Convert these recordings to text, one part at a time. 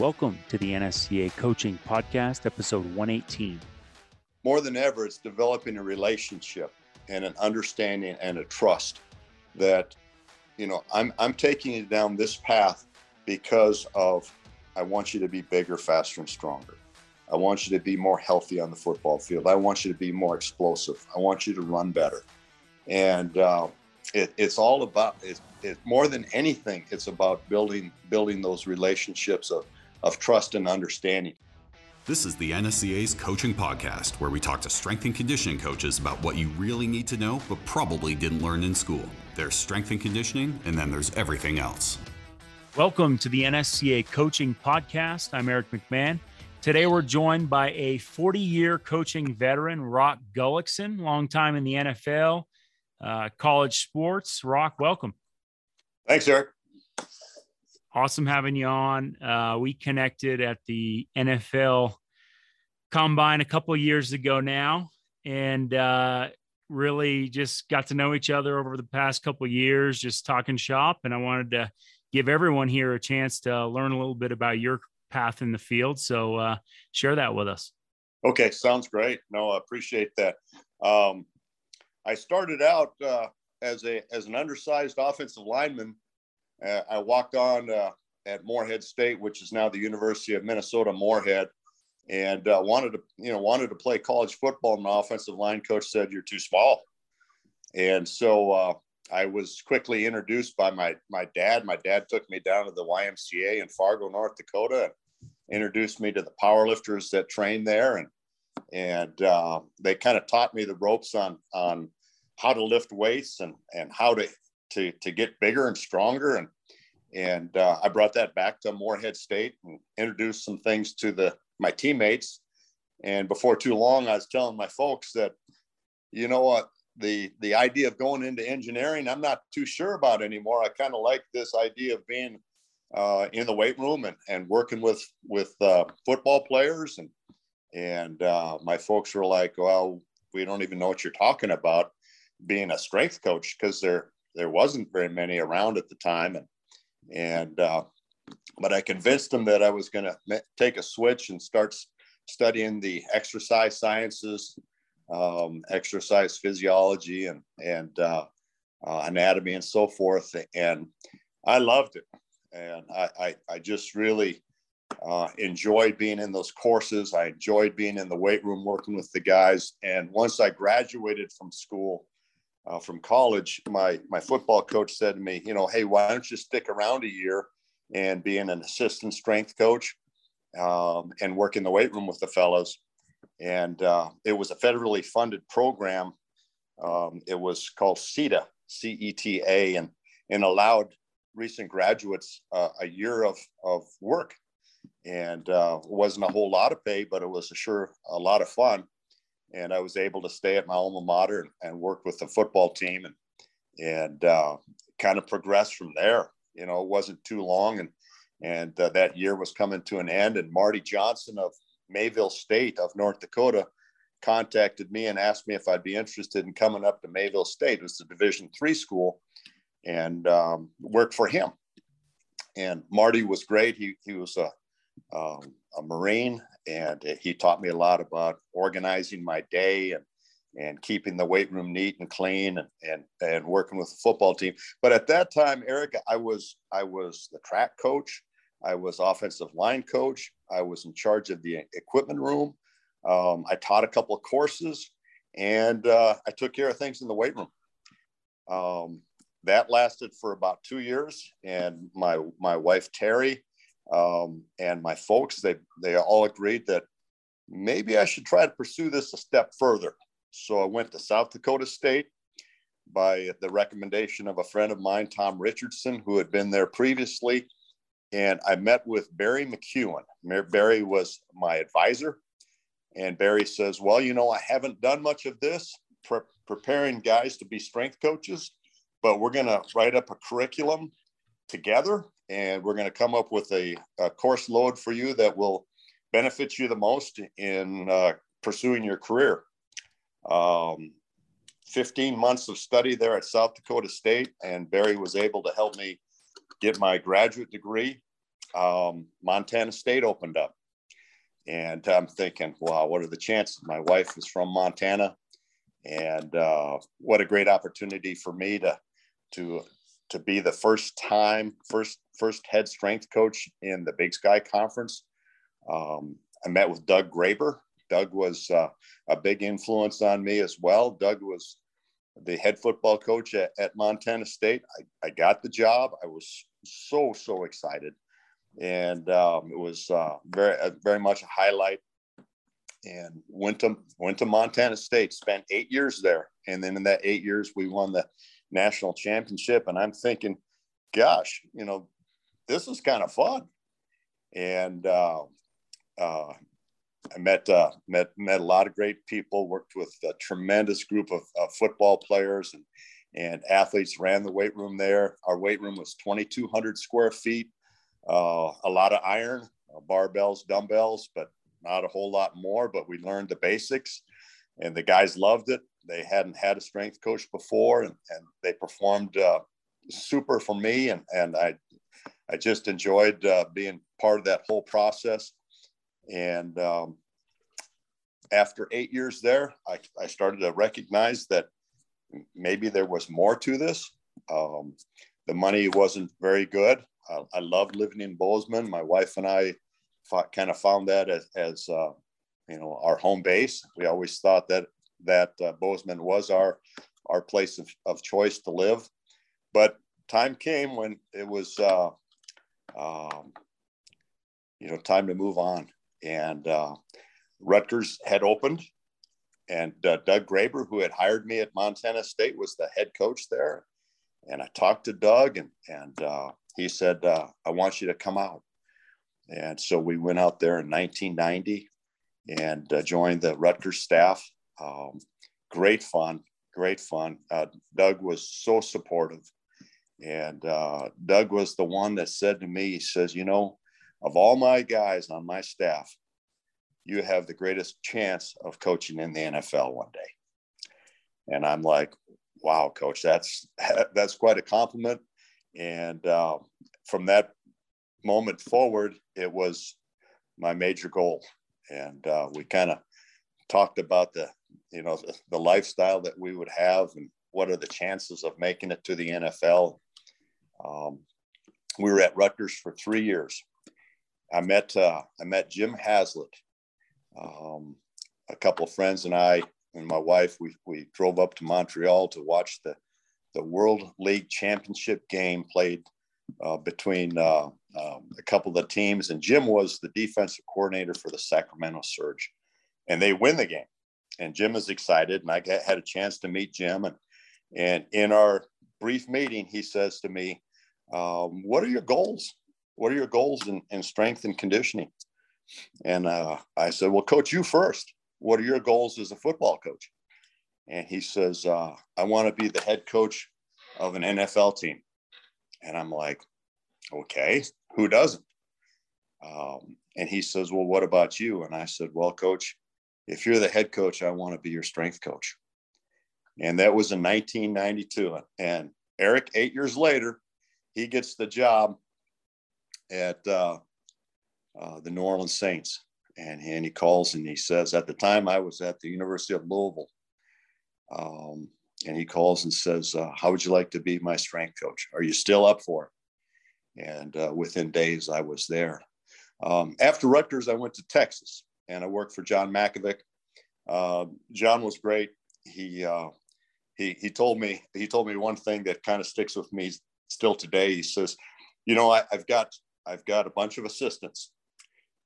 Welcome to the NSCA Coaching Podcast, episode 118. More than ever, it's developing a relationship and an understanding and a trust that, you know, I'm, I'm taking you down this path because of I want you to be bigger, faster, and stronger. I want you to be more healthy on the football field. I want you to be more explosive. I want you to run better. And uh, it, it's all about it's, it, more than anything. It's about building building those relationships of of trust and understanding. This is the NSCA's Coaching Podcast, where we talk to strength and conditioning coaches about what you really need to know, but probably didn't learn in school. There's strength and conditioning, and then there's everything else. Welcome to the NSCA Coaching Podcast. I'm Eric McMahon. Today, we're joined by a 40 year coaching veteran, Rock Gullickson, long time in the NFL, uh, college sports. Rock, welcome. Thanks, Eric awesome having you on. Uh, we connected at the NFL Combine a couple years ago now, and uh, really just got to know each other over the past couple years, just talking shop. And I wanted to give everyone here a chance to learn a little bit about your path in the field. So uh, share that with us. Okay, sounds great. No, I appreciate that. Um, I started out uh, as a as an undersized offensive lineman uh, I walked on uh, at Moorhead State, which is now the University of Minnesota Moorhead, and uh, wanted to you know wanted to play college football. My offensive line coach said you're too small, and so uh, I was quickly introduced by my my dad. My dad took me down to the YMCA in Fargo, North Dakota, and introduced me to the powerlifters that trained there, and and uh, they kind of taught me the ropes on on how to lift weights and and how to to to get bigger and stronger and and uh, I brought that back to Moorhead State and introduced some things to the my teammates. And before too long, I was telling my folks that, you know what, the the idea of going into engineering, I'm not too sure about anymore. I kind of like this idea of being uh, in the weight room and, and working with with uh, football players and and uh, my folks were like, well, we don't even know what you're talking about being a strength coach because they're there wasn't very many around at the time, and and uh, but I convinced them that I was going to take a switch and start studying the exercise sciences, um, exercise physiology, and and uh, uh, anatomy and so forth. And I loved it, and I I, I just really uh, enjoyed being in those courses. I enjoyed being in the weight room working with the guys. And once I graduated from school, uh, from college, my my football coach said to me, you know, hey, why don't you stick around a year and be an assistant strength coach um, and work in the weight room with the fellows? And uh, it was a federally funded program. Um, it was called CETA, C E T A, and and allowed recent graduates uh, a year of of work. And uh, wasn't a whole lot of pay, but it was a sure a lot of fun and I was able to stay at my alma mater and, and work with the football team and and uh, kind of progress from there. You know, it wasn't too long, and and uh, that year was coming to an end. And Marty Johnson of Mayville State of North Dakota contacted me and asked me if I'd be interested in coming up to Mayville State. It was a Division three school, and um, work for him. And Marty was great. He he was a um, a Marine and he taught me a lot about organizing my day and and keeping the weight room neat and clean and and, and working with the football team. But at that time, Eric, I was I was the track coach, I was offensive line coach, I was in charge of the equipment room. Um, I taught a couple of courses, and uh, I took care of things in the weight room. Um, that lasted for about two years, and my my wife Terry um, and my folks they they all agreed that maybe I should try to pursue this a step further. So I went to South Dakota State by the recommendation of a friend of mine, Tom Richardson, who had been there previously. And I met with Barry McEwen. Barry was my advisor. And Barry says, Well, you know, I haven't done much of this, pre- preparing guys to be strength coaches, but we're going to write up a curriculum together and we're going to come up with a, a, course load for you that will benefit you the most in uh, pursuing your career. Um, 15 months of study there at South Dakota State, and Barry was able to help me get my graduate degree. um, Montana State opened up. And I'm thinking, wow, what are the chances? My wife is from Montana. And uh, what a great opportunity for me to, to, to be the first time, first, first head strength coach in the Big Sky Conference. Um, I met with Doug Graber. Doug was uh, a big influence on me as well. Doug was the head football coach at, at Montana State. I, I got the job. I was so, so excited and um, it was uh, very uh, very much a highlight. And went to went to Montana State, spent eight years there, and then in that eight years we won the national championship. And I'm thinking, gosh, you know, this is kind of fun. And uh, uh, I met uh, met met a lot of great people. Worked with a tremendous group of, football players and and athletes. Ran the weight room there. Our weight room was 2,200 square feet uh, a lot of iron, uh, barbells, dumbbells, but not a whole lot more. But we learned the basics, and the guys loved it. They hadn't had a strength coach before, and, and they performed uh, super for me, and and I I just enjoyed uh, being part of that whole process. And um, after eight years there, I, I started to recognize that maybe there was more to this. Um, the money wasn't very good. I, I loved living in Bozeman. My wife and I fought, kind of found that as, as uh, you know, our home base. We always thought that that uh, Bozeman was our our place of, of choice to live. But time came when it was, uh, um, you know, time to move on. And uh, Rutgers had opened, and uh, Doug Graber, who had hired me at Montana State, was the head coach there. And I talked to Doug, and and uh, he said, uh, I want you to come out. And so we went out there in 1990 and uh, joined the Rutgers staff. Um, great fun, great fun. Uh, Doug was so supportive. And uh, Doug was the one that said to me, he says, You know, of all my guys on my staff, you have the greatest chance of coaching in the NFL one day. And I'm like, wow, coach, that's that's quite a compliment. And uh, from that moment forward, it was my major goal. And uh, we kind of talked about the, you know, the, lifestyle that we would have and what are the chances of making it to the NFL. Um, we were at Rutgers for three years. I met uh, I met Jim Haslett. Um, a couple of friends and I and my wife we we drove up to Montreal to watch the the World League Championship game played uh, between uh, um, a couple of the teams, and Jim was the defensive coordinator for the Sacramento Surge, and they win the game. And Jim is excited, and I had a chance to meet Jim, and and in our brief meeting, he says to me, um, "What are your goals? What are your goals in, in strength and conditioning?" And uh, I said, "Well, coach, you first. What are your goals as a football coach?" and he says, uh, I want to be the head coach of an NFL team. And I'm like, okay, who doesn't? Um, and he says, well, what about you? And I said, well, coach, if you're the head coach, I want to be your strength coach. And that was in 1992. And Eric, eight years later, he gets the job at uh, uh, the New Orleans Saints. And, and he calls and he says, at the time I was at the University of Louisville um, and he calls and says, uh, How would you like to be my strength coach? Are you still up for it? And uh, within days, I was there. Um, after Rutgers, I went to Texas and I worked for John Mackovic. Uh, John was great. He, uh, he, he told me he told me one thing that kind of sticks with me still today. He says, "You know, I, I've got I've got a bunch of assistants.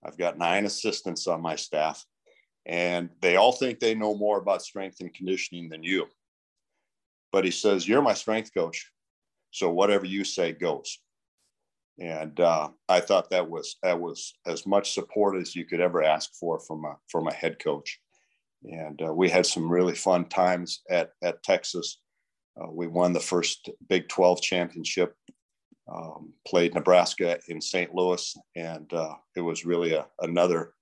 I've got nine assistants on my staff, and they all think they know more about strength and conditioning than you. But he says, You're my strength coach. So whatever you say goes. And uh, I thought that was that was as much support as you could ever ask for from a from a head coach. And uh, we had some really fun times at at Texas. Uh, we won the first Big 12 championship. Um, played Nebraska in St. Louis, and uh, it was really a, another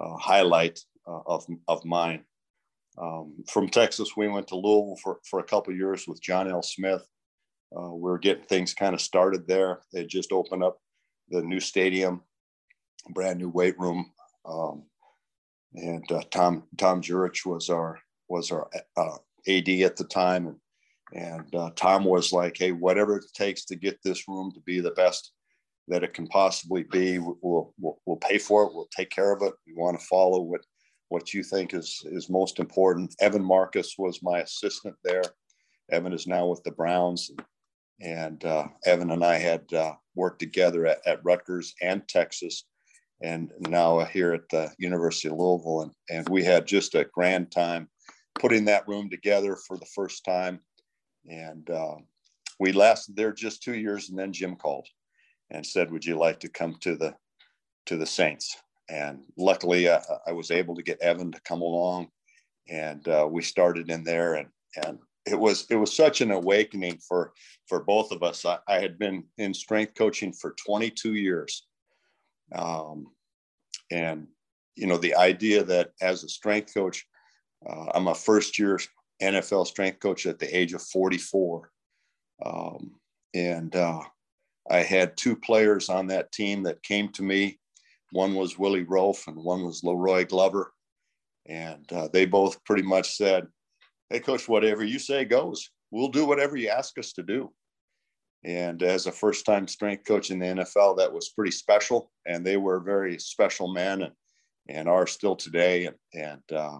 uh, highlight uh, of, of mine. Um, from Texas, we went to Louisville for, for a couple years with John L. Smith. Uh, we're getting things kind of started there. They just opened up the new stadium, brand new weight room. Um, and uh, Tom Tom Jurich was our was our uh, AD at the time, and and uh, Tom was like, "Hey, whatever it takes to get this room to be the best that it can possibly be, we'll we'll, we'll pay for it. We'll take care of it. We want to follow what what you think is is most important." Evan Marcus was my assistant there. Evan is now with the Browns, and uh, Evan and I had uh, worked together at, at Rutgers and Texas, and now here at the University of Louisville, and and we had just a grand time putting that room together for the first time and uh, we lasted there just two years, and then Jim called and said, "Would you like to come to the to the Saints?" And luckily, uh, I was able to get Evan to come along, and uh, we started in there, and and it was it was such an awakening for for both of us. I, I had been in strength coaching for 22 years, um, and you know the idea that as a strength coach, uh, I'm a first year NFL strength coach at the age of 44. Um, and uh, I had two players on that team that came to me. One was Willie Roaf and one was La'Roi Glover. And uh, they both pretty much said, Hey, coach, whatever you say goes. We'll do whatever you ask us to do. And as a first time strength coach in the NFL, that was pretty special. And they were very special men and, and are still today. And, and uh,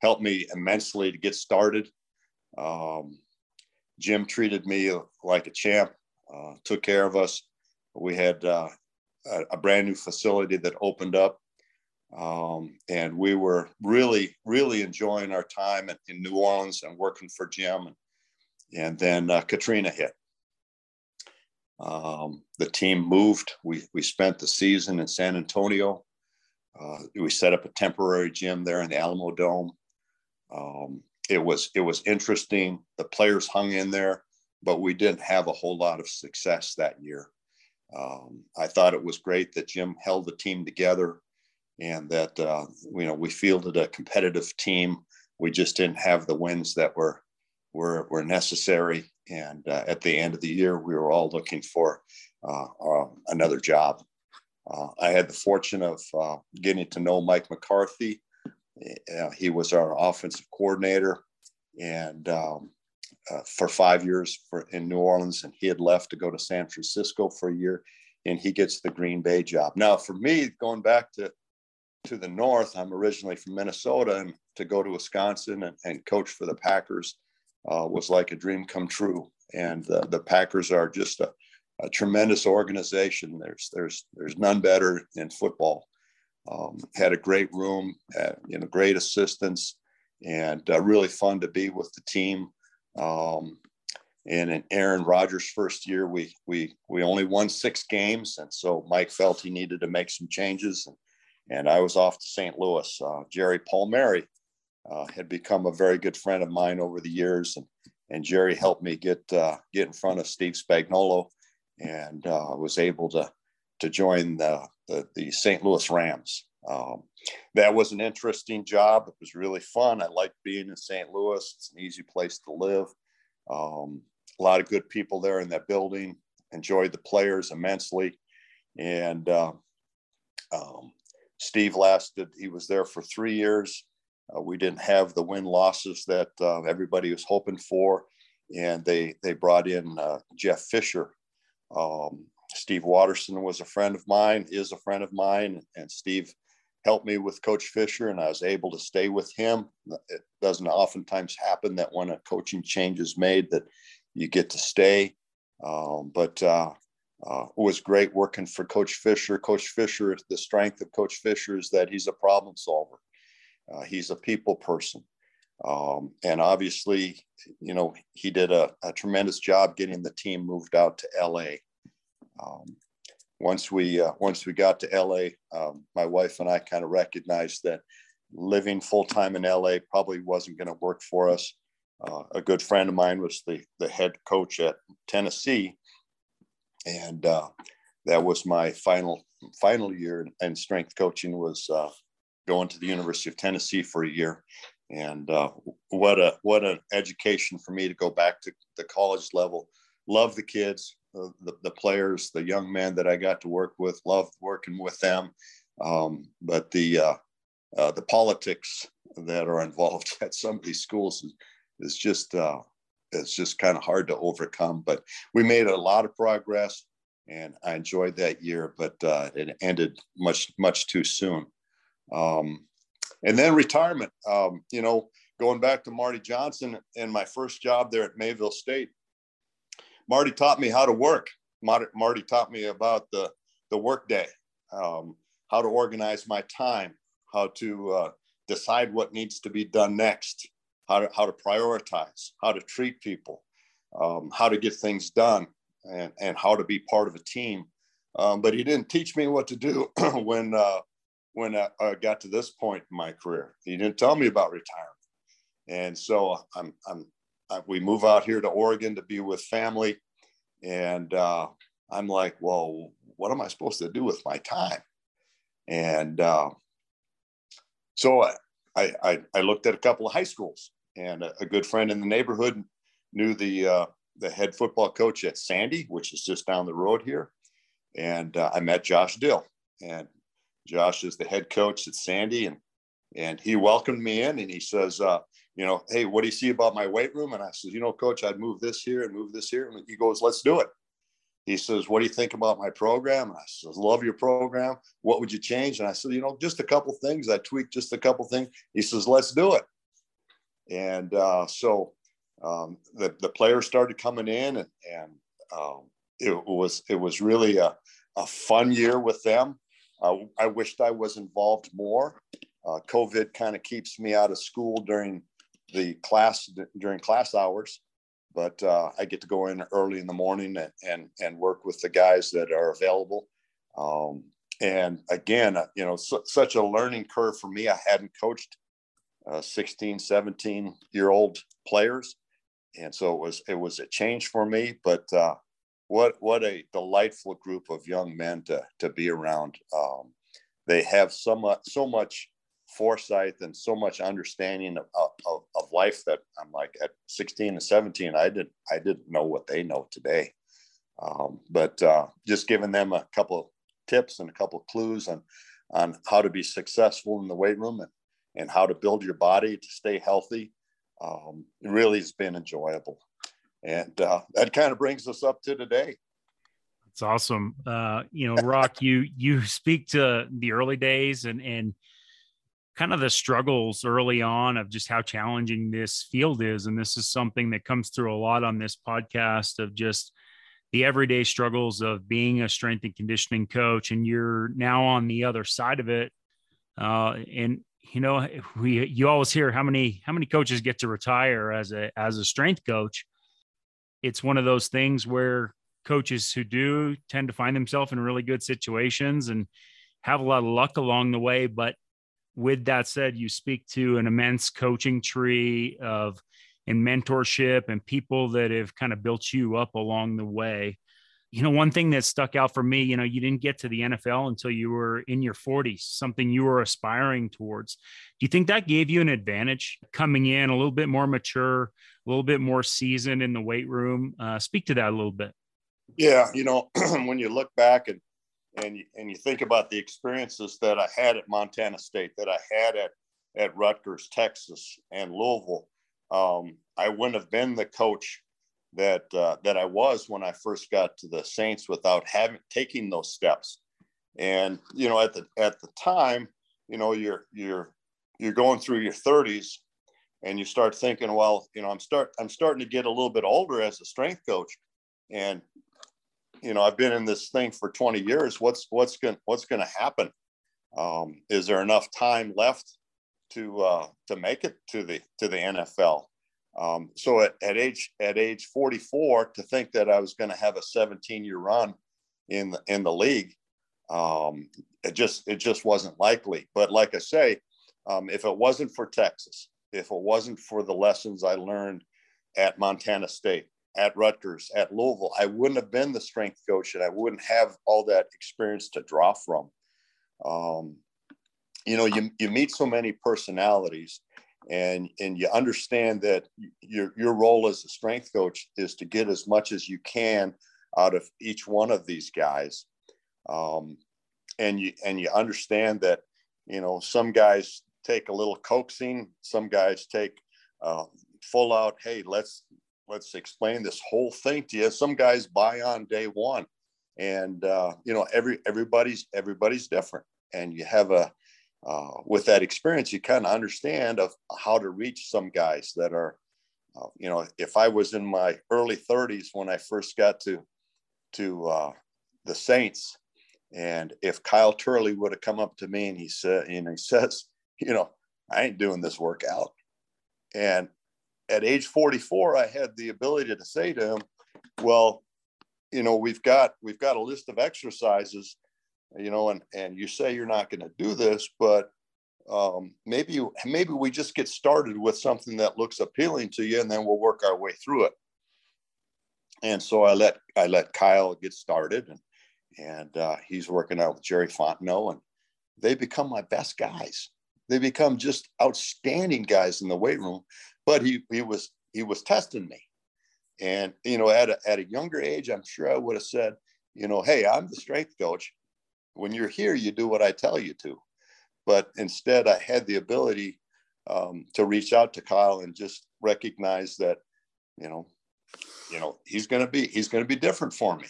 helped me immensely to get started. Um, Jim treated me like a champ, uh, took care of us. We had uh, a, a, brand new facility that opened up, um, and we were really, really enjoying our time in, in New Orleans and working for Jim. And, and then uh, Katrina hit. Um, the team moved. We, we spent the season in San Antonio. Uh, we set up a temporary gym there in the Alamo Dome. Um, it was it was interesting. The players hung in there, but we didn't have a whole lot of success that year. Um, I thought it was great that Jim held the team together, and that uh, you know we fielded a competitive team. We just didn't have the wins that were were were necessary. And uh, at the end of the year, we were all looking for uh, uh another job. Uh, I had the fortune of uh, getting to know Mike McCarthy uh, he was our offensive coordinator, and um, for five years for, in New Orleans, and he had left to go to San Francisco for a year, and he gets the Green Bay job. Now, for me, going back to to the north, I'm originally from Minnesota, and to go to Wisconsin and, and coach for the Packers uh, was like a dream come true. And uh, the Packers are just a, a tremendous organization. There's there's there's none better in football. Um, had a great room, had, you know, great assistants, and uh, really fun to be with the team. Um, and in Aaron Rodgers' first year, we we we only won six games, and so Mike felt he needed to make some changes, and, and I was off to St. Louis. Uh, Jerry Palmieri uh, had become a very good friend of mine over the years, and and Jerry helped me get uh, get in front of Steve Spagnuolo, and uh, was able to to join the, the, the St. Louis Rams. Um, that was an interesting job. It was really fun. I liked being in St. Louis. It's an easy place to live. Um, a lot of good people there in that building. Enjoyed the players immensely. And uh, um, Steve lasted, he was there for three years. Uh, we didn't have the win losses that uh, everybody was hoping for. And they, they brought in uh, Jeff Fisher, um, Steve Watterson was a friend of mine, is a friend of mine, and Steve helped me with Coach Fisher, and I was able to stay with him. It doesn't oftentimes happen that when a coaching change is made that you get to stay, um, but uh, it was great working for Coach Fisher. Coach Fisher, the strength of Coach Fisher is that he's a problem solver. Uh, he's a people person. Um, and obviously, you know, he did a, a, tremendous job getting the team moved out to LA. Um, once we uh, once we got to LA, um, my wife and I kind of recognized that living full time in LA probably wasn't going to work for us. Uh, a good friend of mine was the the head coach at Tennessee, and uh, that was my final final year in strength coaching was uh, going to the University of Tennessee for a year. And uh, what a what an education for me to go back to the college level love the kids, the, the, the, players, the young men that I got to work with, loved working with them. Um, but the, uh, uh, the politics that are involved at some of these schools is, is just, uh, it's just kind of hard to overcome. But we made a lot of progress and I enjoyed that year, but uh, it ended much, much too soon. Um, and then retirement, um, you know, going back to Marty Johnson and my first job there at Mayville State, Marty taught me how to work. Marty, taught me about the, the workday, um, how to organize my time, how to uh, decide what needs to be done next, how to, how to prioritize, how to treat people, um, how to get things done, and, and how to be part of a team. Um, but he didn't teach me what to do when uh, when I, I, got to this point in my career. He didn't tell me about retirement, and so I'm I'm I, we move out here to Oregon to be with family, and uh, I'm like, well, what am I supposed to do with my time? And uh, so I, I I looked at a couple of high schools, and a, a good friend in the neighborhood knew the uh, the head football coach at Sandy, which is just down the road here. And uh, I met Josh Dill, and Josh is the head coach at Sandy, and and he welcomed me in, and he says, uh, you know, hey, what do you see about my weight room? And I said, you know, coach, I'd move this here and move this here. And he goes, let's do it. He says, what do you think about my program? And I says, love your program. What would you change? And I said, you know, just a couple things. I tweaked just a couple things. He says, let's do it. And uh, so um, the, the players started coming in and, and um, it was it was really a, a fun year with them. Uh, I wished I was involved more. Uh, COVID kind of keeps me out of school during the class during class hours, but uh, I get to go in early in the morning and, and, and work with the guys that are available. Um, and again, uh, you know, su- such a learning curve for me. I hadn't coached uh, 16, 17 year old players and so it was it was a change for me. But uh, what what a delightful group of young men to to be around. Um, they have so much so much foresight and so much understanding of, of, of life that I'm like at 16 and 17, I didn't I didn't know what they know today. Um, but uh, just giving them a couple tips and a couple clues on on how to be successful in the weight room and, and how to build your body to stay healthy um, it really has been enjoyable. And uh, that kind of brings us up to today. It's awesome. Uh, you know, Rock, you you speak to the early days and and kind of the struggles early on of just how challenging this field is. And this is something that comes through a lot on this podcast of just the everyday struggles of being a strength and conditioning coach. And you're now on the other side of it. Uh, and you know, we you always hear how many how many coaches get to retire as a as a strength coach. It's one of those things where coaches who do tend to find themselves in really good situations and have a lot of luck along the way. But with that said, you speak to an immense coaching tree of and mentorship and people that have kind of built you up along the way you know, one thing that stuck out for me, you know, you didn't get to the NFL until you were in your 40s, something you were aspiring towards. Do you think that gave you an advantage coming in a little bit more mature, a little bit more seasoned in the weight room? Uh, speak to that a little bit. Yeah, you know, when you look back and and you, and you think about the experiences that I had at Montana State, that I had at at Rutgers, Texas, and Louisville, um, I wouldn't have been the coach that uh, that I was when I first got to the Saints without having taking those steps. And you know, at the at the time, you know, you're you're you're going through your 30s, and you start thinking, well, you know, I'm start I'm starting to get a little bit older as a strength coach, and you know, I've been in this thing for 20 years. What's what's going what's going to happen? Um, is there enough time left to uh, to make it to the to the NFL? Um, so at, at age at age 44, to think that I was going to have a 17 year run in the, in the league, um, it just it just wasn't likely. But like I say, um, if it wasn't for Texas, if it wasn't for the lessons I learned at Montana State, at Rutgers, at Louisville, I wouldn't have been the strength coach, and I wouldn't have all that experience to draw from. Um, you know, you you meet so many personalities and and you understand that your your role as a strength coach is to get as much as you can out of each one of these guys. Um, and you and you understand that you know some guys take a little coaxing, some guys take uh, full out. Hey, let's let's explain this whole thing to you. Some guys buy on day one, and uh, you know every everybody's everybody's different, and you have a uh, with that experience, you kind of understand of how to reach some guys that are, uh, you know, if I was in my early 30s when I first got to to uh, the Saints, and if Kyle Turley would have come up to me and he said, and he says, you know, I ain't doing this workout, and at age 44, I had the ability to say to him, well, you know, we've got we've got a list of exercises you know, and and you say you're not going to do this, but um, maybe maybe we just get started with something that looks appealing to you, and then we'll work our way through it. And so I let I let Kyle get started, and and uh, he's working out with Jerry Fontenot, and they become my best guys. They become just outstanding guys in the weight room. But he he was he was testing me, and you know at a, at a younger age, I'm sure I would have said, you know, hey, I'm the strength coach when you're here, you do what I tell you to. But instead, I had the ability um, to reach out to Kyle and just recognize that, you know, you know, he's going to be he's going to be different for me,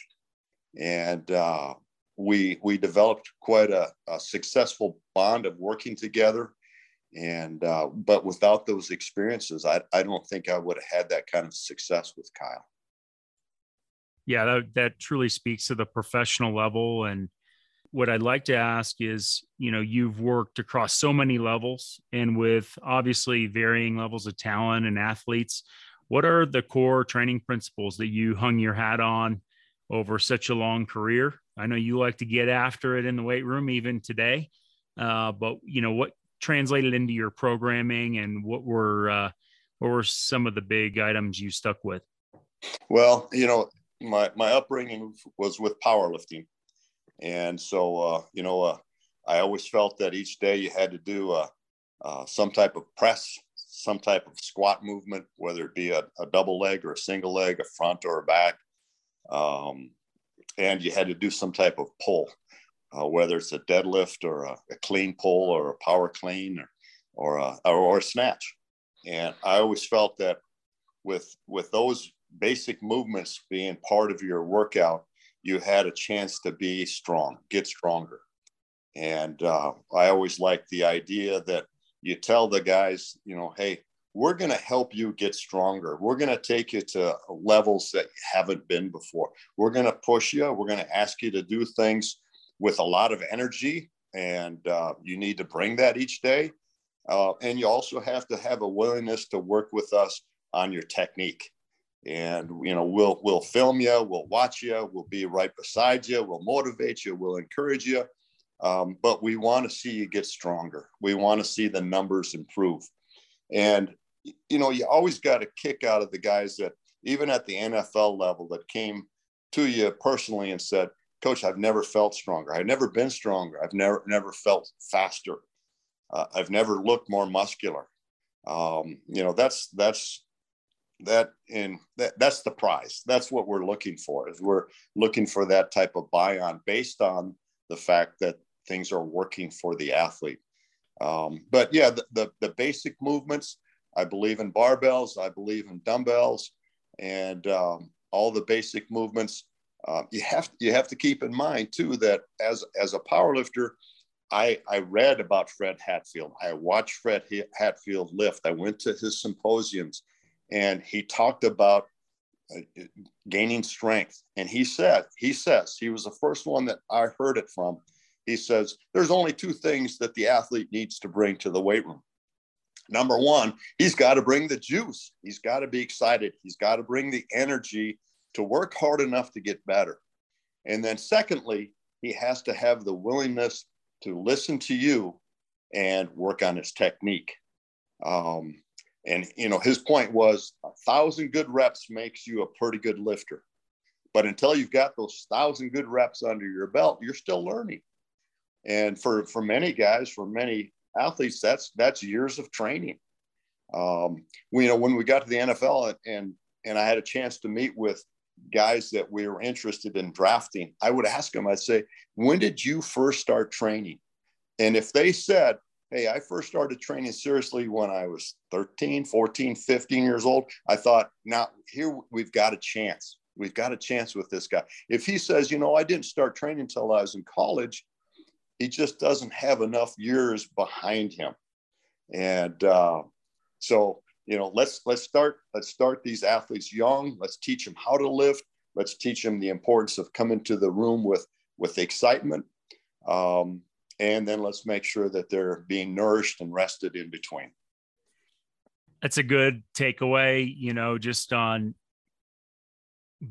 and uh, we we developed quite a, a, successful bond of working together. And uh, but without those experiences, I I don't think I would have had that kind of success with Kyle. Yeah, that that truly speaks to the professional level and what I'd like to ask is, you know, you've worked across so many levels and with obviously varying levels of talent and athletes. What are the core training principles that you hung your hat on over such a long career? I know you like to get after it in the weight room even today, uh, but you know what translated into your programming and what were uh, what were some of the big items you stuck with? Well, you know, my my upbringing was with powerlifting, and so, uh, you know, uh, I always felt that each day you had to do uh, uh, some type of press, some type of squat movement, whether it be a, a double leg or a single leg, a front or a back. Um, and you had to do some type of pull, uh, whether it's a deadlift or a, a, clean pull or a power clean or, or, a, or, a snatch. And I always felt that with, with those basic movements being part of your workout, you had a chance to be strong, get stronger. And uh, I always like the idea that you tell the guys, you know, hey, we're going to help you get stronger. We're going to take you to levels that you haven't been before. We're going to push you. We're going to ask you to do things with a lot of energy, and uh, you need to bring that each day. Uh, and you also have to have a willingness to work with us on your technique and you know we'll we'll film you we'll watch you we'll be right beside you we'll motivate you we'll encourage you um, but we want to see you get stronger. We want to see the numbers improve. And you know you always got a kick out of the guys that even at the nfl level that came to you personally and said coach i've never felt stronger. I've never been stronger. I've never never felt faster. Uh, i've never looked more muscular. Um, you know that's that's that in that, that's the prize that's what we're looking for is we're looking for that type of buy on based on the fact that things are working for the athlete um, but yeah the, the, the, basic movements i believe in barbells i believe in dumbbells and um, all the basic movements uh, you have you have to keep in mind too that as as a power lifter I, I read about Fred Hatfield. I watched Fred Hatfield lift. I went to his symposiums and he talked about uh, gaining strength. And he said, he says, he was the first one that I heard it from. He says, there's only two things that the athlete needs to bring to the weight room. Number one, he's got to bring the juice. He's got to be excited. He's got to bring the energy to work hard enough to get better. And then, secondly, he has to have the willingness to listen to you and work on his technique. Um, and you know, his point was a thousand good reps makes you a pretty good lifter. But until you've got those thousand good reps under your belt, you're still learning. And for for many guys, for many athletes, that's that's years of training. Um, we, you know, when we got to the NFL and and, and I had a chance to meet with guys that we were interested in drafting, I would ask them, I'd say, when did you first start training? And if they said, hey, I first started training seriously when I was 13, 14, 15 years old, I thought, now here we've got a chance. We've got a chance with this guy. If he says, you know, I didn't start training until I was in college, he just doesn't have enough years behind him. And uh, so you know let's let's start let's start these athletes young let's teach them how to lift let's teach them the importance of coming to the room with with excitement um, and then let's make sure that they're being nourished and rested in between that's a good takeaway you know just on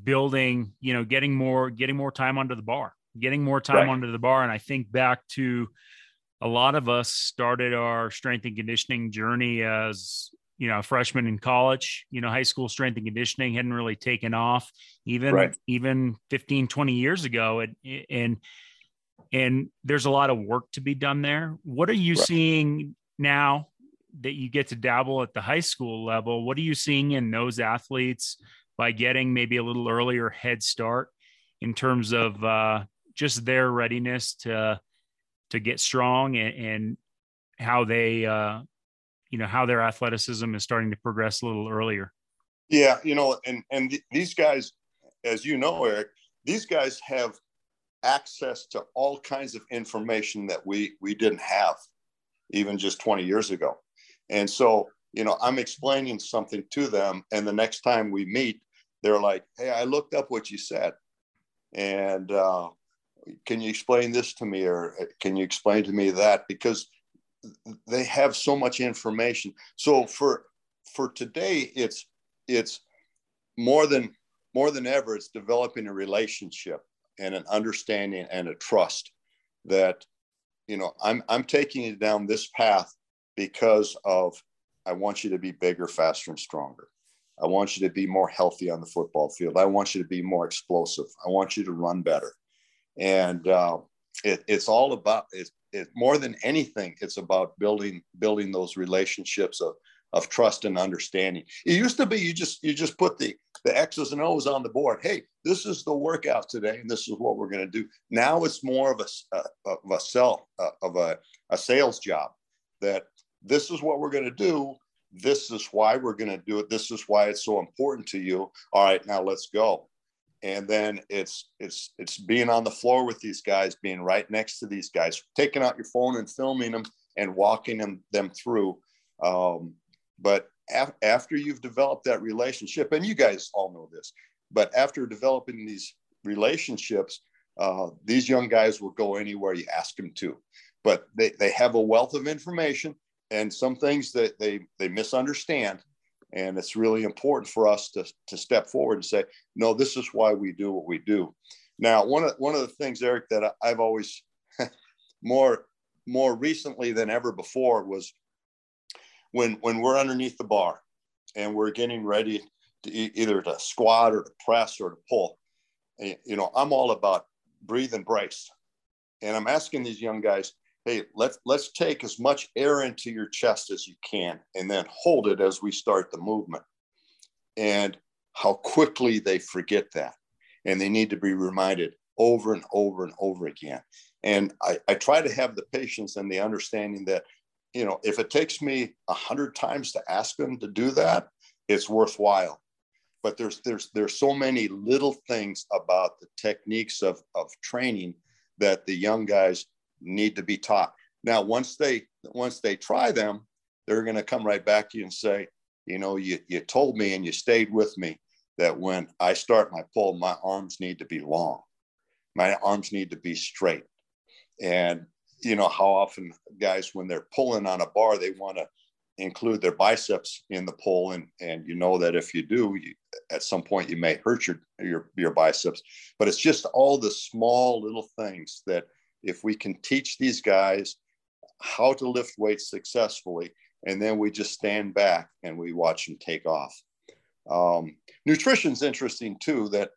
building you know getting more getting more time under the bar getting more time right. under the bar and i think back to a lot of us started our strength and conditioning journey as you know, freshman in college, you know, high school strength and conditioning hadn't really taken off even, right. even 15, 20 years ago. And, and, and there's a lot of work to be done there. What are you right. seeing now that you get to dabble at the high school level? What are you seeing in those athletes by getting maybe a little earlier head start in terms of uh, just their readiness to, to get strong and, and how they, uh, you know how their athleticism is starting to progress a little earlier yeah you know and and th- these guys as you know eric these guys have access to all kinds of information that we we didn't have even just 20 years ago and so you know i'm explaining something to them and the next time we meet they're like hey i looked up what you said and uh, can you explain this to me or uh, can you explain to me that because they have so much information. So for for today, it's it's more than more than ever. It's developing a relationship and an understanding and a trust that you know I'm I'm taking you down this path because of I want you to be bigger, faster, and stronger. I want you to be more healthy on the football field. I want you to be more explosive. I want you to run better. And uh, it, it's all about it's it, more than anything, it's about building building those relationships of of trust and understanding. It used to be you just you just put the the X's and O's on the board. Hey, this is the workout today, and this is what we're going to do. Now it's more of a of a sell of a, a sales job. That this is what we're going to do. This is why we're going to do it. This is why it's so important to you. All right, now let's go and then it's it's it's being on the floor with these guys being right next to these guys taking out your phone and filming them and walking them them through um, but af- after you've developed that relationship and you guys all know this but after developing these relationships uh, these young guys will go anywhere you ask them to but they, they have a wealth of information and some things that they they misunderstand and it's really important for us to, to step forward and say, no, this is why we do what we do. Now, one of, one of the things, Eric, that I've always more, more recently than ever before was when, when we're underneath the bar and we're getting ready to either to squat or to press or to pull, eh, you know, I'm all about breathe and brace. And I'm asking these young guys, hey, let's let's take as much air into your chest as you can, and then hold it as we start the movement. And how quickly they forget that, and they need to be reminded over and over and over again. And I, I try to have the patience and the understanding that, you know, if it takes me a hundred times to ask them to do that, it's worthwhile. But there's there's there's so many little things about the techniques of of training that the young guys need to be taught. Now, once they once they try them, they're going to come right back to you and say, you know, you you told me and you stayed with me that when I start my pull, my arms need to be long, my arms need to be straight, and you know how often guys when they're pulling on a bar they want to include their biceps in the pull and and you know that if you do you, at some point you may hurt your, your your biceps but it's just all the small little things that if we can teach these guys how to lift weights successfully, and then we just stand back and we watch them take off. Um, nutrition's interesting too. That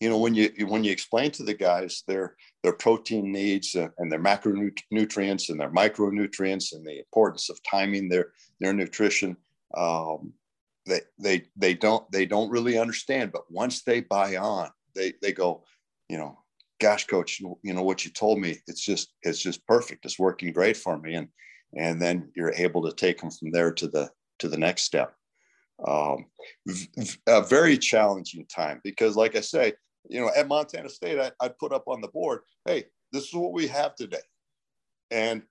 you know when you when you explain to the guys their their protein needs and their macronutrients and their micronutrients and the importance of timing their their nutrition, um, they they they don't they don't really understand but once they buy on they they go you know gosh coach you know what you told me it's just it's just perfect. It's working great for me. And and then you're able to take them from there to the to the next step. Um, a very challenging time because like i say you know at montana state I, i'd put up on the board hey this is what we have today. And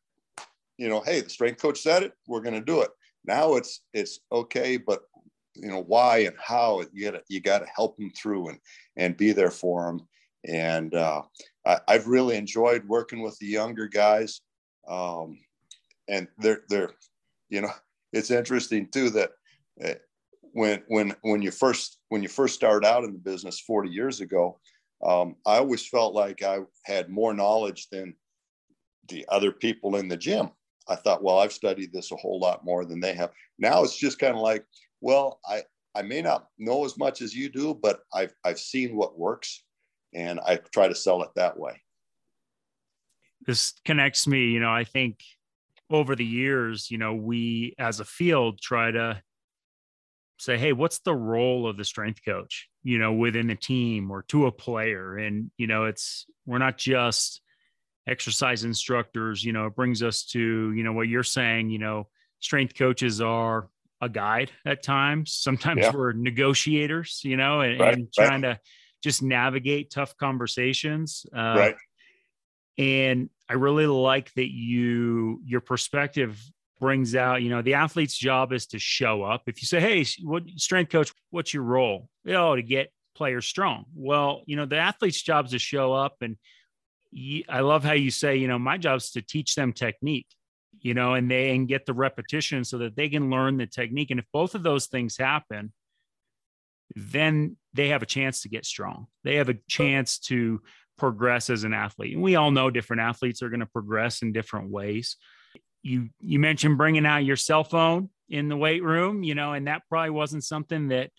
you know hey the strength coach said it we're going to do it. Now it's it's okay but you know why and how you got to you got to help them through and and be there for them. And uh, I, have really enjoyed working with the younger guys. Um, and they're they're you know it's interesting too that uh, when when when you first when you first started out in the business 40 years ago um, i always felt like i had more knowledge than the other people in the gym i thought well i've studied this a whole lot more than they have now it's just kind of like well, I, I may not know as much as you do, but I've, I've seen what works and I try to sell it that way. This connects me, you know, I think over the years, you know, we as a field try to say, hey, what's the role of the strength coach, you know, within the team or to a player? And, you know, it's, we're not just exercise instructors, you know, it brings us to, you know, what you're saying, you know, strength coaches are a guide at times. Sometimes yeah. we're negotiators, you know, and, right, and trying right. to just navigate tough conversations. Uh, right. And I really like that you your perspective brings out, you know, the athlete's job is to show up. If you say, "Hey, what strength coach? What's your role?" Oh, to get players strong. Well, you know, the athlete's job is to show up, and I love how you say, you know, my job is to teach them technique you know, and they and get the repetition so that they can learn the technique. And if both of those things happen, then they have a chance to get strong. They have a chance to progress as an athlete. And we all know different athletes are going to progress in different ways. You you mentioned bringing out your cell phone in the weight room, you know, and that probably wasn't something that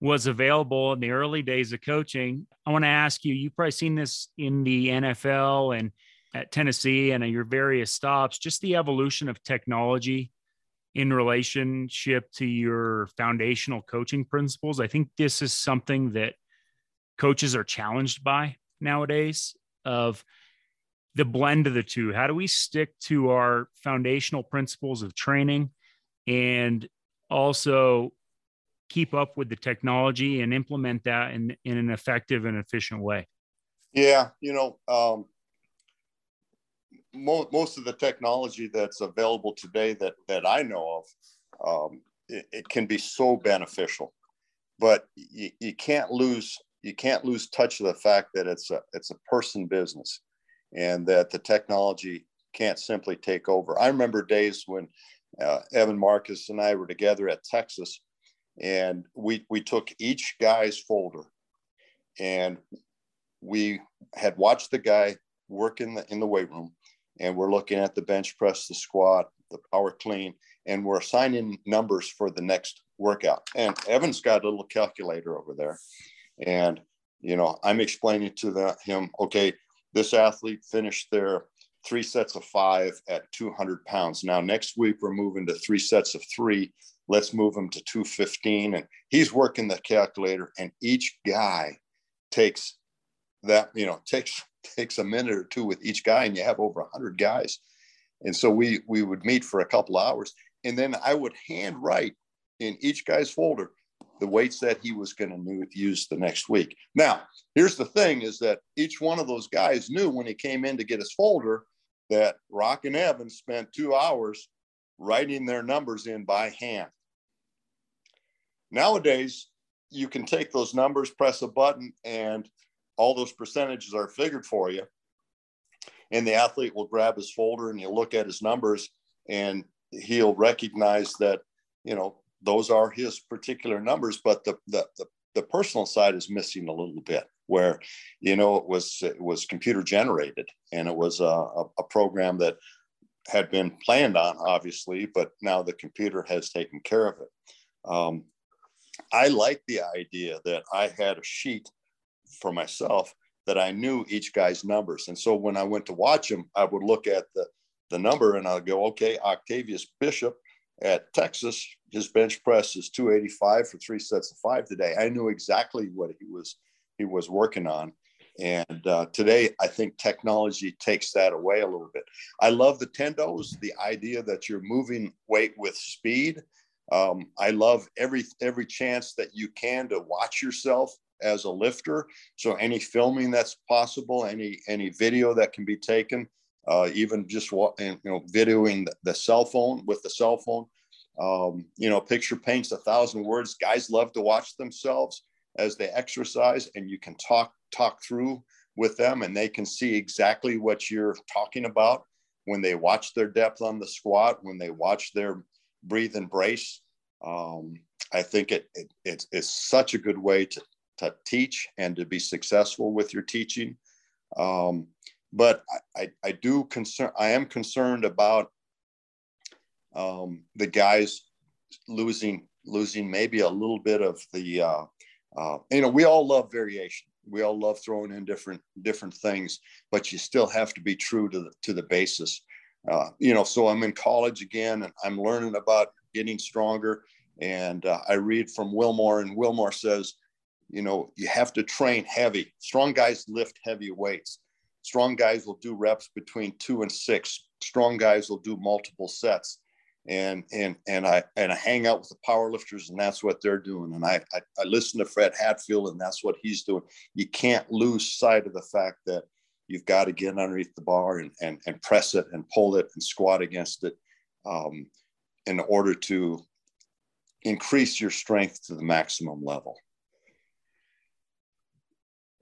was available in the early days of coaching. I want to ask you, you've probably seen this in the NFL and at Tennessee and your various stops, just the evolution of technology in relationship to your foundational coaching principles. I think this is something that coaches are challenged by nowadays of the blend of the two. How do we stick to our foundational principles of training and also keep up with the technology and implement that in, in an effective and efficient way? Yeah, you know, um, mo- most of the technology that's available today that that I know of, um, it, it, can be so beneficial, but you, you can't lose you can't lose touch of the fact that it's a it's a person business, and that the technology can't simply take over. I remember days when uh, Evan Marcus and I were together at Texas, and we we took each guy's folder, and we had watched the guy work in the in the weight room and we're looking at the bench press, the squat, the power clean, and we're assigning numbers for the next workout. And Evan's got a little calculator over there. And, you know, I'm explaining to the, him, okay, this athlete finished their three sets of five at 200 pounds. Now, next week, we're moving to three sets of three. Let's move him to 215. And he's working the calculator, and each guy takes that, you know, takes takes a minute or two with each guy and you have over 100 guys and so we we would meet for a couple hours and then i would hand write in each guy's folder the weights that he was going to use the next week now here's the thing is that each one of those guys knew when he came in to get his folder that rock and evans spent two hours writing their numbers in by hand nowadays you can take those numbers press a button and all those percentages are figured for you. And the athlete will grab his folder and he'll look at his numbers and he'll recognize that, you know, those are his particular numbers, but the, the, the, the personal side is missing a little bit where, you know, it was, it was computer generated and it was a, a, a program that had been planned on, obviously, but now the computer has taken care of it. Um, I like the idea that I had a sheet for myself that I knew each guy's numbers. And so when I went to watch him, I would look at the, the number and I'd go, okay, Octavius Bishop at Texas, his bench press is 285 for three sets of five today. I knew exactly what he was he was working on. And uh, today, I think technology takes that away a little bit. I love the tendos, the idea that you're moving weight with speed. Um, I love every every chance that you can to watch yourself as a lifter. So any filming that's possible, any any video that can be taken, uh, even just you know videoing the, the, cell phone with the cell phone. Um, you know, picture paints a thousand words. Guys love to watch themselves as they exercise, and you can talk talk through with them, and they can see exactly what you're talking about when they watch their depth on the squat, when they watch their breathe and brace. Um, I think it, it, it's, it's such a good way to, to teach and to be successful with your teaching. Um, but I, I, do concern, I am concerned about um, the guys losing, losing maybe a little bit of the, uh, uh, you know, we all love variation. We all love throwing in different, different things, but you still have to be true to the, to the basis. Uh, you know, so I'm in college again and I'm learning about getting stronger. And uh, I read from Wilmore, and Wilmore says, you know, you have to train heavy. Strong guys lift heavy weights. Strong guys will do reps between two and six. Strong guys will do multiple sets. And and and I and I hang out with the power lifters, and that's what they're doing. And I, I I listen to Fred Hatfield, and that's what he's doing. You can't lose sight of the fact that you've got to get underneath the bar and and, and press it and pull it and squat against it um, in order to increase your strength to the maximum level.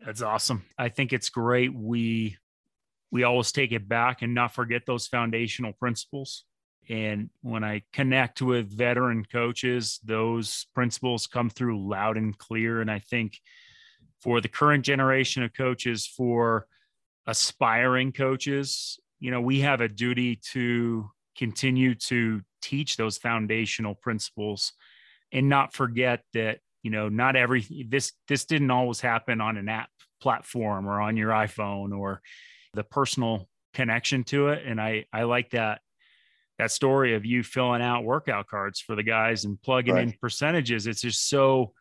That's awesome. I think it's great. We we always take it back and not forget those foundational principles. And when I connect with veteran coaches, those principles come through loud and clear. And I think for the current generation of coaches, for aspiring coaches, you know, we have a duty to continue to teach those foundational principles and not forget that you know not every this this didn't always happen on an app platform or on your iphone or the personal connection to it. And i i like that that story of you filling out workout cards for the guys and plugging right. in percentages. It's just so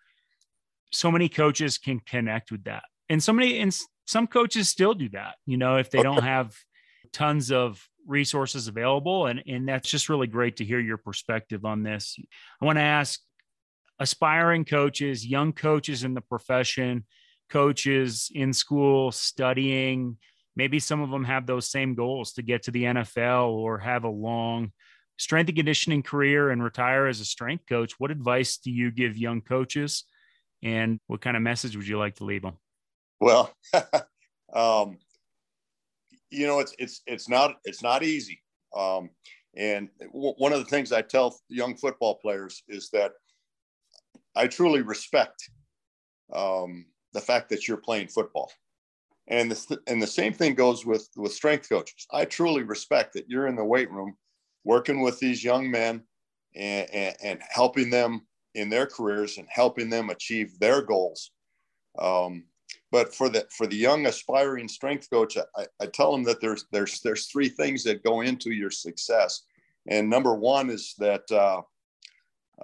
so many coaches can connect with that. And so many and some coaches still do that you know if they okay. don't have tons of resources available. And and that's just really great to hear your perspective on this. I want to ask aspiring coaches, young coaches in the profession, coaches in school studying. Maybe some of them have those same goals to get to the NFL or have a long strength and conditioning career and retire as a strength coach. What advice do you give young coaches? And what kind of message would you like to leave them? Well, um, you know, it's it's it's not it's not easy. Um, and w- one of the things I tell young football players is that I truly respect um, the fact that you're playing football. And the, and the same thing goes with, with strength coaches. I truly respect that you're in the weight room working with these young men and, and, and helping them in their careers and helping them achieve their goals. Um, but for the for the young aspiring strength coach, I, I tell them that there's there's there's three things that go into your success, and number one is that uh,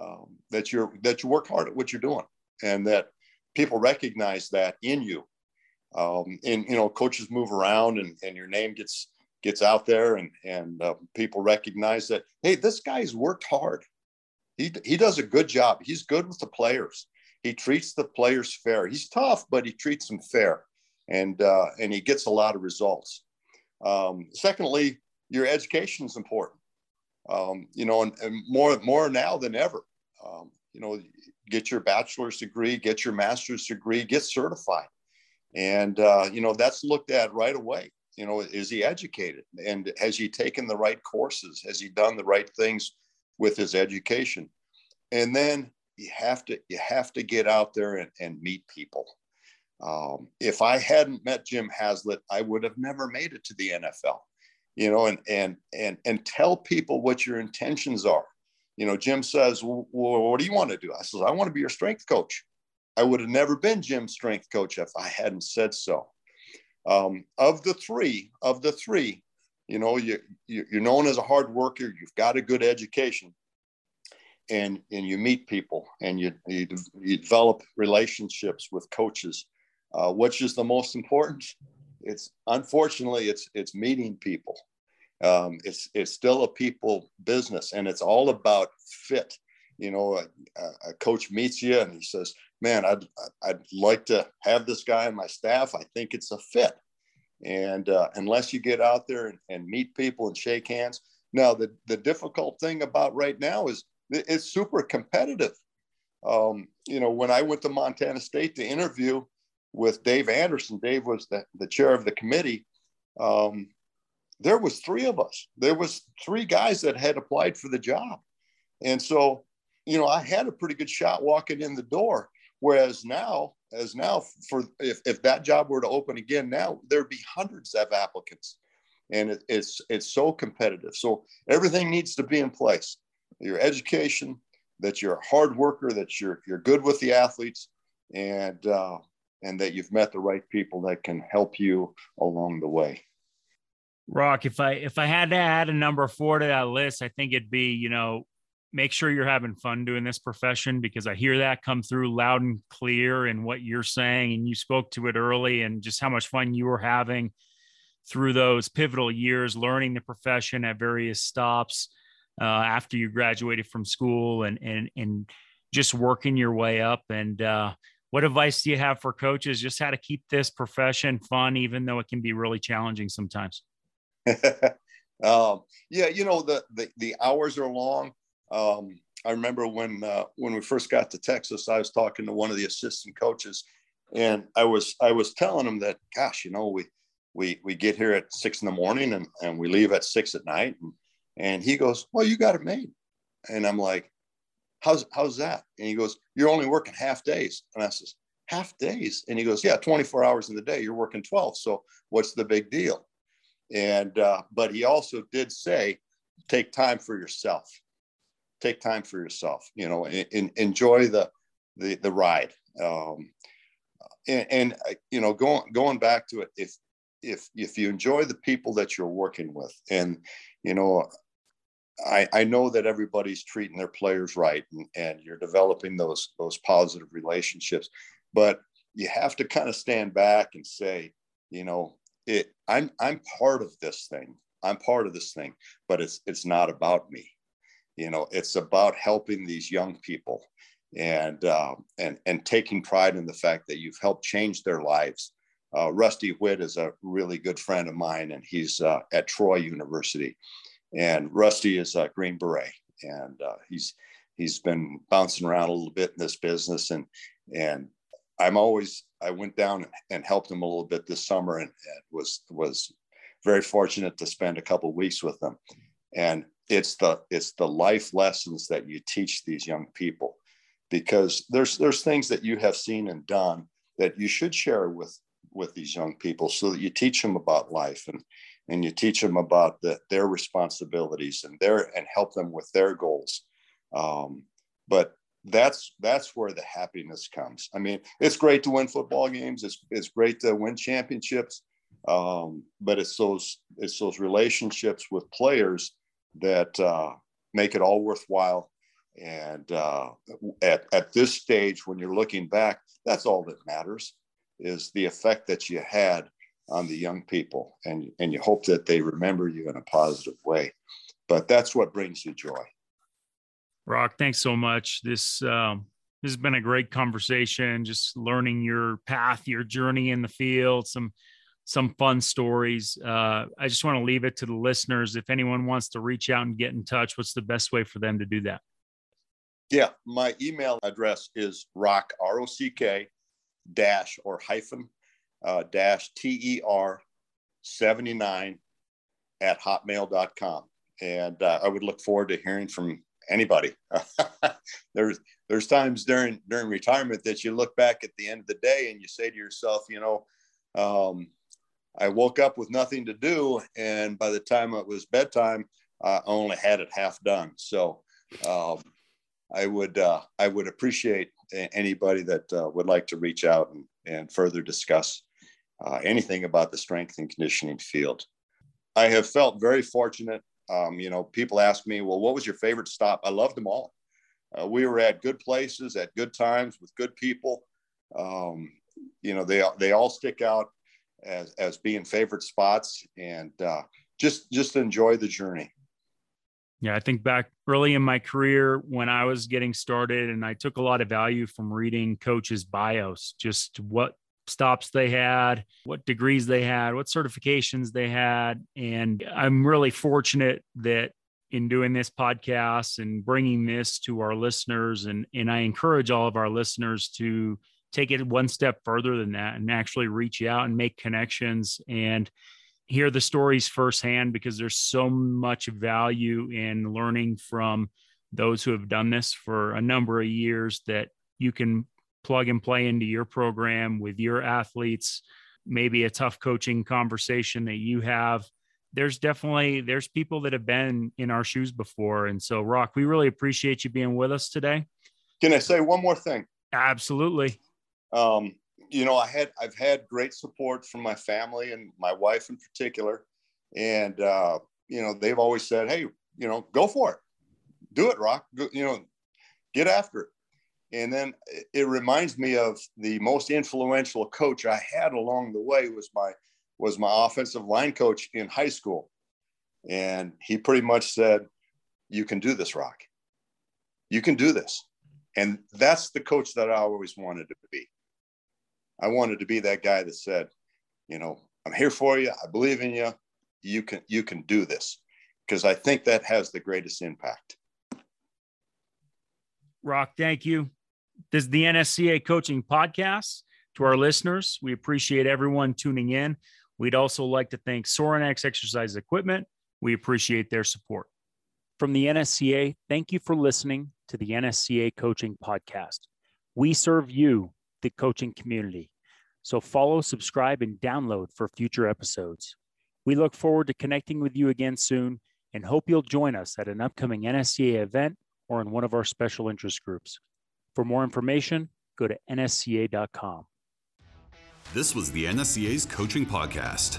um, that you're that you work hard at what you're doing and that people recognize that in you. Um, and you know coaches move around and, and your name gets gets out there and and uh, people recognize that hey this guy's worked hard. He, he does a good job. He's good with the players. He treats the players fair. He's tough but he treats them fair. And uh, and he gets a lot of results. Um, secondly your education is important um, you know, and, and, more more now than ever. Um, you know, get your bachelor's degree, get your master's degree, get certified, and uh, you know that's looked at right away. You know, is he educated, and has he taken the right courses? Has he done the right things with his education? And then you have to you have to get out there and, and meet people. Um, if I hadn't met Jim Haslett, I would have never made it to the NFL you know, and and and and tell people what your intentions are. You know, Jim says, well, "What do you want to do?" I says, "I want to be your strength coach." I would have never been Jim's strength coach if I hadn't said so. Um, of the three, of the three, you know, you, you are known as a hard worker. You've got a good education. and and you meet people and you you, you develop relationships with coaches uh, which is the most important it's unfortunately it's it's meeting people. Um, it's it's still a people business and it's all about fit. You know a, a, coach meets you and he says man i'd i'd like to have this guy on my staff. I think it's a fit. And uh, unless you get out there and, and meet people and shake hands. Now the the difficult thing about right now is it's super competitive. Um, you know when i went to montana state to interview with dave anderson. Dave was the, the chair of the committee. Um, there was three of us. There was three guys that had applied for the job. And so you know i had a pretty good shot walking in the door. Whereas now as now for if, if that job were to open again now there'd be hundreds of applicants. And it, it's it's so competitive. So everything needs to be in place. Your education that you're a hard worker that you're you're good with the athletes. And uh, and that you've met the right people that can help you along the way Rock, if I if I had to add a number four to that list, I think it'd be, you know, make sure you're having fun doing this profession because I hear that come through loud and clear in what you're saying. And you spoke to it early and just how much fun you were having through those pivotal years, learning the profession at various stops uh, after you graduated from school and and and just working your way up. And uh, what advice do you have for coaches just how to keep this profession fun, even though it can be really challenging sometimes? um, yeah, you know the, the, the hours are long. Um, I remember when uh, when we first got to Texas, I was talking to one of the assistant coaches, and I was I was telling him that, gosh, you know, we we we get here at six in the morning and, and we leave at six at night, and, and he goes, well, you got it made, and I'm like, how's how's that? And he goes, you're only working half days, and I says, half days, and he goes, yeah, 24 hours in the day, you're working 12, so what's the big deal? And uh, but he also did say, take time for yourself. Take time for yourself. You know, and, enjoy the the the ride. Um, and, and uh, you know, going going back to it, if if if you enjoy the people that you're working with, and you know, I, I know that everybody's treating their players right and, and you're developing those those positive relationships but you have to kind of stand back and say you know it i'm i'm part of this thing. I'm part of this thing but it's it's not about me. You know it's about helping these young people and uh, and and taking pride in the fact that you've helped change their lives. Uh, rusty witt is a really good friend of mine and he's uh, at troy university and rusty is a green beret and uh, he's he's been bouncing around a little bit in this business and and I'm always I went down and helped him a little bit this summer and, and was was very fortunate to spend a couple weeks with them. And it's the it's the life lessons that you teach these young people because there's there's things that you have seen and done that you should share with with these young people so that you teach them about life and and you teach them about the, their responsibilities and their and help them with their goals um, but that's that's where the happiness comes. I mean, it's great to win football games. It's it's great to win championships, um, but it's those it's those relationships with players that uh, make it all worthwhile. And uh, at at this stage, when you're looking back, that's all that matters is the effect that you had on the young people, and and you hope that they remember you in a positive way. But that's what brings you joy. Rock, thanks so much. This um, this has been a great conversation. Just learning your path, your journey in the field, some some fun stories. Uh, I just want to leave it to the listeners. If anyone wants to reach out and get in touch, what's the best way for them to do that? Yeah, my email address is rock r o c k dash or hyphen uh, dash t r seventy nine at hotmail.com. And uh, I would look forward to hearing from anybody. there's there's times during during retirement that you look back at the end of the day and you say to yourself, you know, um, I woke up with nothing to do, and by the time it was bedtime, I only had it half done. So um, I would uh, I would appreciate anybody that uh, would like to reach out and, and further discuss uh, anything about the strength and conditioning field. I have felt very fortunate um, you know, people ask me, well, what was your favorite stop? I loved them all. uh, we were at good places at good times with good people. Um, you know, they they all stick out as as being favorite spots, and uh, just just enjoy the journey. Yeah, I think back early in my career when I was getting started, and I took a lot of value from reading coaches' bios, just what stops they had, what degrees they had, what certifications they had. And I'm really fortunate that in doing this podcast and bringing this to our listeners, and, and I encourage all of our listeners to take it one step further than that and actually reach out and make connections and hear the stories firsthand because there's so much value in learning from those who have done this for a number of years that you can plug and play into your program with your athletes maybe a tough coaching conversation that you have. There's definitely there's people that have been in our shoes before. And so rock we really appreciate you being with us today. Can i say one more thing? Absolutely. Um, you know i had i've had great support from my family and my wife in particular and uh, you know they've always said hey you know go for it do it rock go, you know get after it and then it reminds me of the most influential coach I had along the way was my was my offensive line coach in high school. And he pretty much said, You can do this, Rock. You can do this. And that's the coach that I always wanted to be. I wanted to be that guy that said, you know, I'm here for you. I believe in you. You can you can do this. Because I think that has the greatest impact. Rock, thank you. This is the NSCA Coaching Podcast. To our listeners, we appreciate everyone tuning in. We'd also like to thank Sorinex Exercise Equipment. We appreciate their support. From the NSCA, thank you for listening to the NSCA Coaching Podcast. We serve you, the coaching community. So follow, subscribe, and download for future episodes. We look forward to connecting with you again soon and hope you'll join us at an upcoming NSCA event or in one of our special interest groups. For more information, go to nsca.com. This was the NSCA's Coaching Podcast.